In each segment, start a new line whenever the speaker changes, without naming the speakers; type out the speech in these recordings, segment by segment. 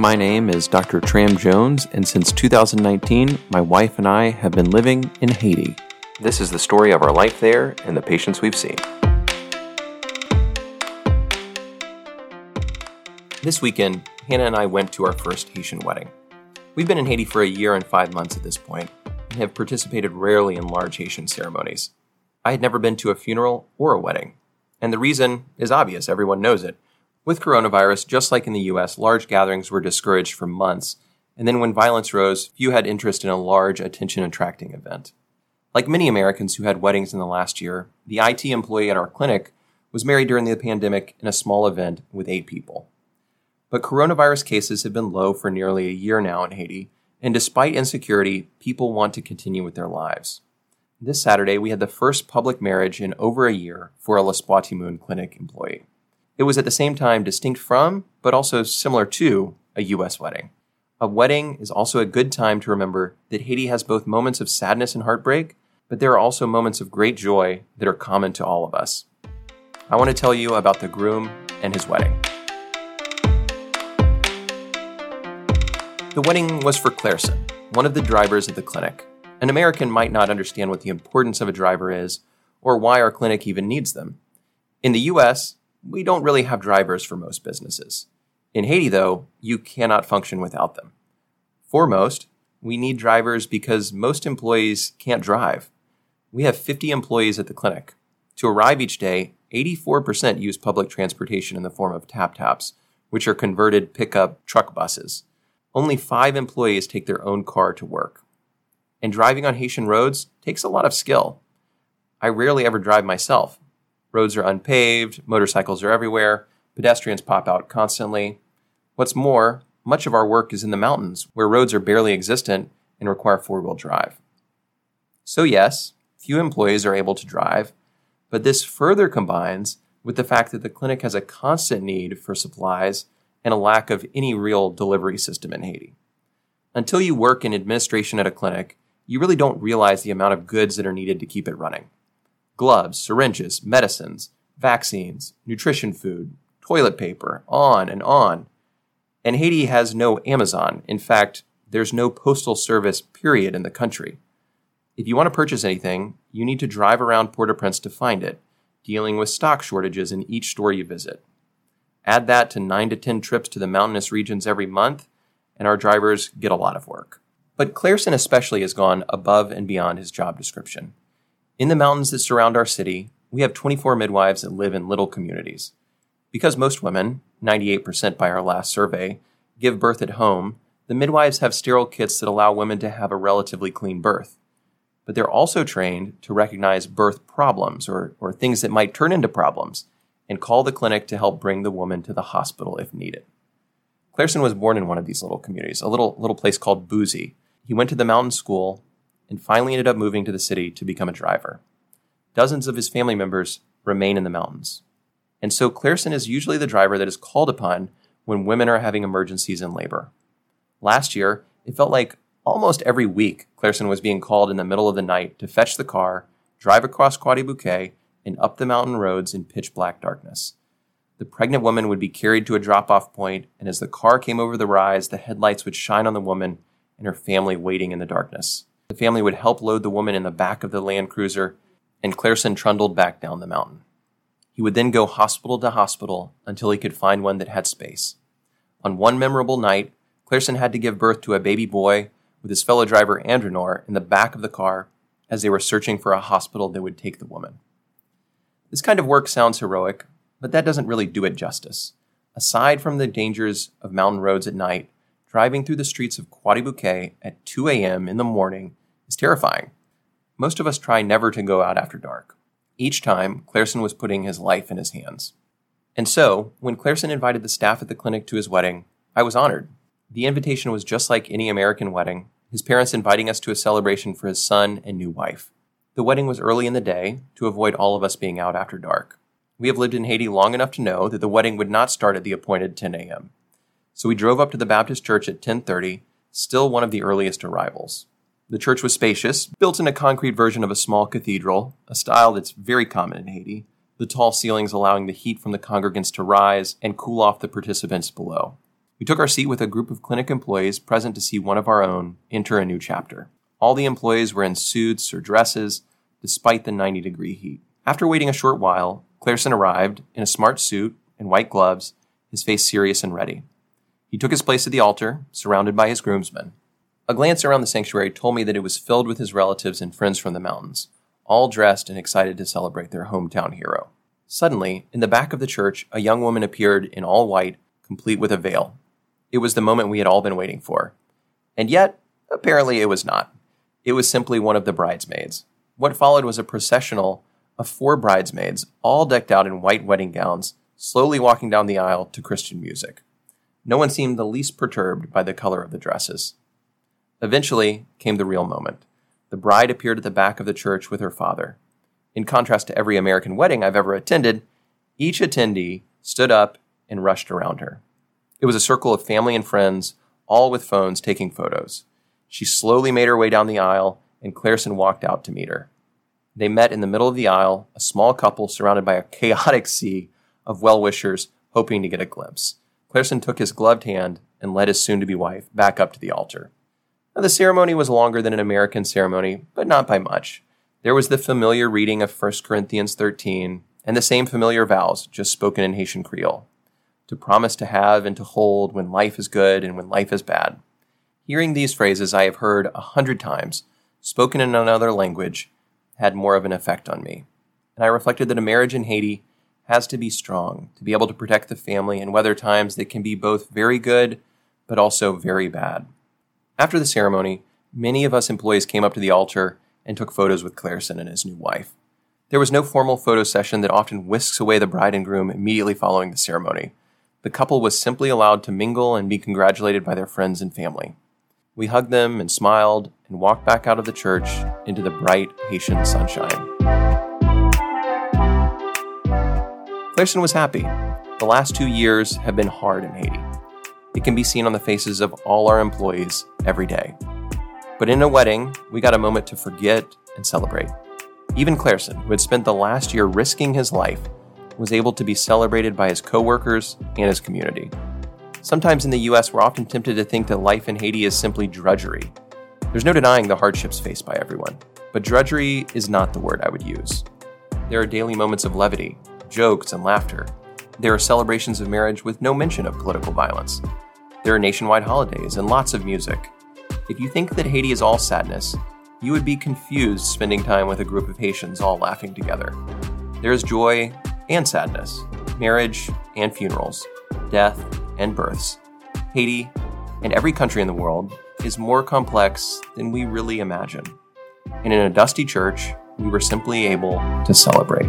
My name is Dr. Tram Jones, and since 2019, my wife and I have been living in Haiti. This is the story of our life there and the patients we've seen. This weekend, Hannah and I went to our first Haitian wedding. We've been in Haiti for a year and five months at this point and have participated rarely in large Haitian ceremonies. I had never been to a funeral or a wedding, and the reason is obvious, everyone knows it. With coronavirus, just like in the US, large gatherings were discouraged for months, and then when violence rose, few had interest in a large, attention attracting event. Like many Americans who had weddings in the last year, the IT employee at our clinic was married during the pandemic in a small event with eight people. But coronavirus cases have been low for nearly a year now in Haiti, and despite insecurity, people want to continue with their lives. This Saturday, we had the first public marriage in over a year for a Moon clinic employee. It was at the same time distinct from, but also similar to, a U.S. wedding. A wedding is also a good time to remember that Haiti has both moments of sadness and heartbreak, but there are also moments of great joy that are common to all of us. I want to tell you about the groom and his wedding. The wedding was for Clairson, one of the drivers at the clinic. An American might not understand what the importance of a driver is, or why our clinic even needs them. In the US, we don't really have drivers for most businesses. In Haiti, though, you cannot function without them. Foremost, we need drivers because most employees can't drive. We have 50 employees at the clinic. To arrive each day, 84% use public transportation in the form of tap taps, which are converted pickup truck buses only five employees take their own car to work. And driving on Haitian roads takes a lot of skill. I rarely ever drive myself. Roads are unpaved, motorcycles are everywhere, pedestrians pop out constantly. What's more, much of our work is in the mountains, where roads are barely existent and require four wheel drive. So, yes, few employees are able to drive, but this further combines with the fact that the clinic has a constant need for supplies and a lack of any real delivery system in Haiti. Until you work in administration at a clinic, you really don't realize the amount of goods that are needed to keep it running gloves, syringes, medicines, vaccines, nutrition food, toilet paper, on and on. And Haiti has no Amazon. In fact, there's no postal service, period, in the country. If you want to purchase anything, you need to drive around Port au Prince to find it, dealing with stock shortages in each store you visit. Add that to 9 to 10 trips to the mountainous regions every month, and our drivers get a lot of work. But Clairson especially has gone above and beyond his job description. In the mountains that surround our city, we have 24 midwives that live in little communities. Because most women, 98% by our last survey, give birth at home, the midwives have sterile kits that allow women to have a relatively clean birth. But they're also trained to recognize birth problems or, or things that might turn into problems and call the clinic to help bring the woman to the hospital if needed. Clairson was born in one of these little communities, a little little place called Bouzy. He went to the mountain school and finally ended up moving to the city to become a driver. Dozens of his family members remain in the mountains. And so Clairson is usually the driver that is called upon when women are having emergencies in labor. Last year, it felt like almost every week Clairson was being called in the middle of the night to fetch the car, drive across Croix Bouquet, and up the mountain roads in pitch black darkness. The pregnant woman would be carried to a drop off point, and as the car came over the rise, the headlights would shine on the woman and her family waiting in the darkness. The family would help load the woman in the back of the Land Cruiser, and Clairson trundled back down the mountain. He would then go hospital to hospital until he could find one that had space. On one memorable night, Clairson had to give birth to a baby boy with his fellow driver Andronor in the back of the car as they were searching for a hospital that would take the woman. This kind of work sounds heroic, but that doesn't really do it justice. Aside from the dangers of mountain roads at night, driving through the streets of Croix Bouquet at 2 a.m. in the morning is terrifying. Most of us try never to go out after dark. Each time, Clairson was putting his life in his hands. And so, when Clairson invited the staff at the clinic to his wedding, I was honored. The invitation was just like any American wedding, his parents inviting us to a celebration for his son and new wife. The wedding was early in the day to avoid all of us being out after dark. We have lived in Haiti long enough to know that the wedding would not start at the appointed 10 a.m. So we drove up to the Baptist church at 10:30, still one of the earliest arrivals. The church was spacious, built in a concrete version of a small cathedral, a style that's very common in Haiti, the tall ceilings allowing the heat from the congregants to rise and cool off the participants below. We took our seat with a group of clinic employees present to see one of our own enter a new chapter. All the employees were in suits or dresses, despite the 90 degree heat. After waiting a short while, Clairson arrived in a smart suit and white gloves, his face serious and ready. He took his place at the altar, surrounded by his groomsmen. A glance around the sanctuary told me that it was filled with his relatives and friends from the mountains, all dressed and excited to celebrate their hometown hero. Suddenly, in the back of the church, a young woman appeared in all white, complete with a veil. It was the moment we had all been waiting for. And yet, apparently, it was not. It was simply one of the bridesmaids. What followed was a processional of four bridesmaids, all decked out in white wedding gowns, slowly walking down the aisle to Christian music. No one seemed the least perturbed by the color of the dresses. Eventually came the real moment. The bride appeared at the back of the church with her father. In contrast to every American wedding I've ever attended, each attendee stood up and rushed around her. It was a circle of family and friends, all with phones taking photos. She slowly made her way down the aisle, and Clairson walked out to meet her. They met in the middle of the aisle, a small couple surrounded by a chaotic sea of well wishers hoping to get a glimpse. Clairson took his gloved hand and led his soon to be wife back up to the altar. Now, the ceremony was longer than an American ceremony, but not by much. There was the familiar reading of 1 Corinthians 13 and the same familiar vows, just spoken in Haitian Creole to promise to have and to hold when life is good and when life is bad. Hearing these phrases I have heard a hundred times, spoken in another language, had more of an effect on me. And I reflected that a marriage in Haiti has to be strong to be able to protect the family in weather times that can be both very good but also very bad. After the ceremony, many of us employees came up to the altar and took photos with Clairson and his new wife. There was no formal photo session that often whisks away the bride and groom immediately following the ceremony. The couple was simply allowed to mingle and be congratulated by their friends and family. We hugged them and smiled and walked back out of the church into the bright Haitian sunshine. Clairson was happy. The last two years have been hard in Haiti. It can be seen on the faces of all our employees every day. But in a wedding, we got a moment to forget and celebrate. Even Clairson, who had spent the last year risking his life, was able to be celebrated by his coworkers and his community. Sometimes in the US, we're often tempted to think that life in Haiti is simply drudgery. There's no denying the hardships faced by everyone, but drudgery is not the word I would use. There are daily moments of levity, jokes, and laughter. There are celebrations of marriage with no mention of political violence. There are nationwide holidays and lots of music. If you think that Haiti is all sadness, you would be confused spending time with a group of Haitians all laughing together. There is joy and sadness, marriage and funerals, death and births. Haiti, and every country in the world, is more complex than we really imagine. And in a dusty church, we were simply able to celebrate.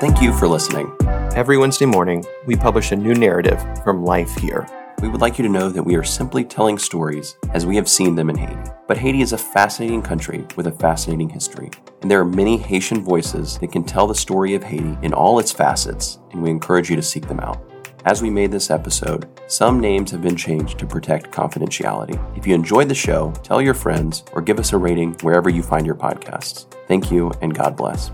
Thank you for listening. Every Wednesday morning, we publish a new narrative from life here. We would like you to know that we are simply telling stories as we have seen them in Haiti. But Haiti is a fascinating country with a fascinating history, and there are many Haitian voices that can tell the story of Haiti in all its facets, and we encourage you to seek them out. As we made this episode, some names have been changed to protect confidentiality. If you enjoyed the show, tell your friends or give us a rating wherever you find your podcasts. Thank you, and God bless.